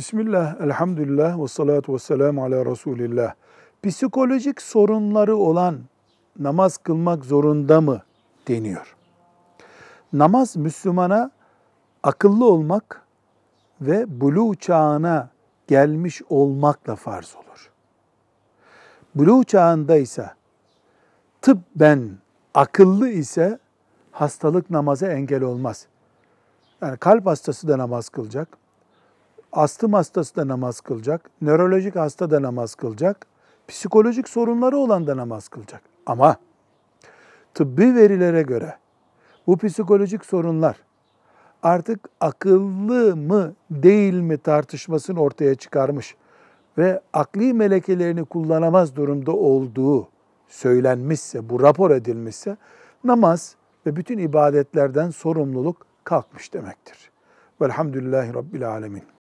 Bismillah, elhamdülillah ve salatu ve selamu ala Resulillah. Psikolojik sorunları olan namaz kılmak zorunda mı deniyor. Namaz Müslümana akıllı olmak ve buluğ çağına gelmiş olmakla farz olur. Buluğ çağında ise tıbben akıllı ise hastalık namaza engel olmaz. Yani kalp hastası da namaz kılacak, astım hastası da namaz kılacak, nörolojik hasta da namaz kılacak, psikolojik sorunları olan da namaz kılacak. Ama tıbbi verilere göre bu psikolojik sorunlar artık akıllı mı değil mi tartışmasını ortaya çıkarmış ve akli melekelerini kullanamaz durumda olduğu söylenmişse, bu rapor edilmişse namaz ve bütün ibadetlerden sorumluluk kalkmış demektir. Velhamdülillahi Rabbil Alemin.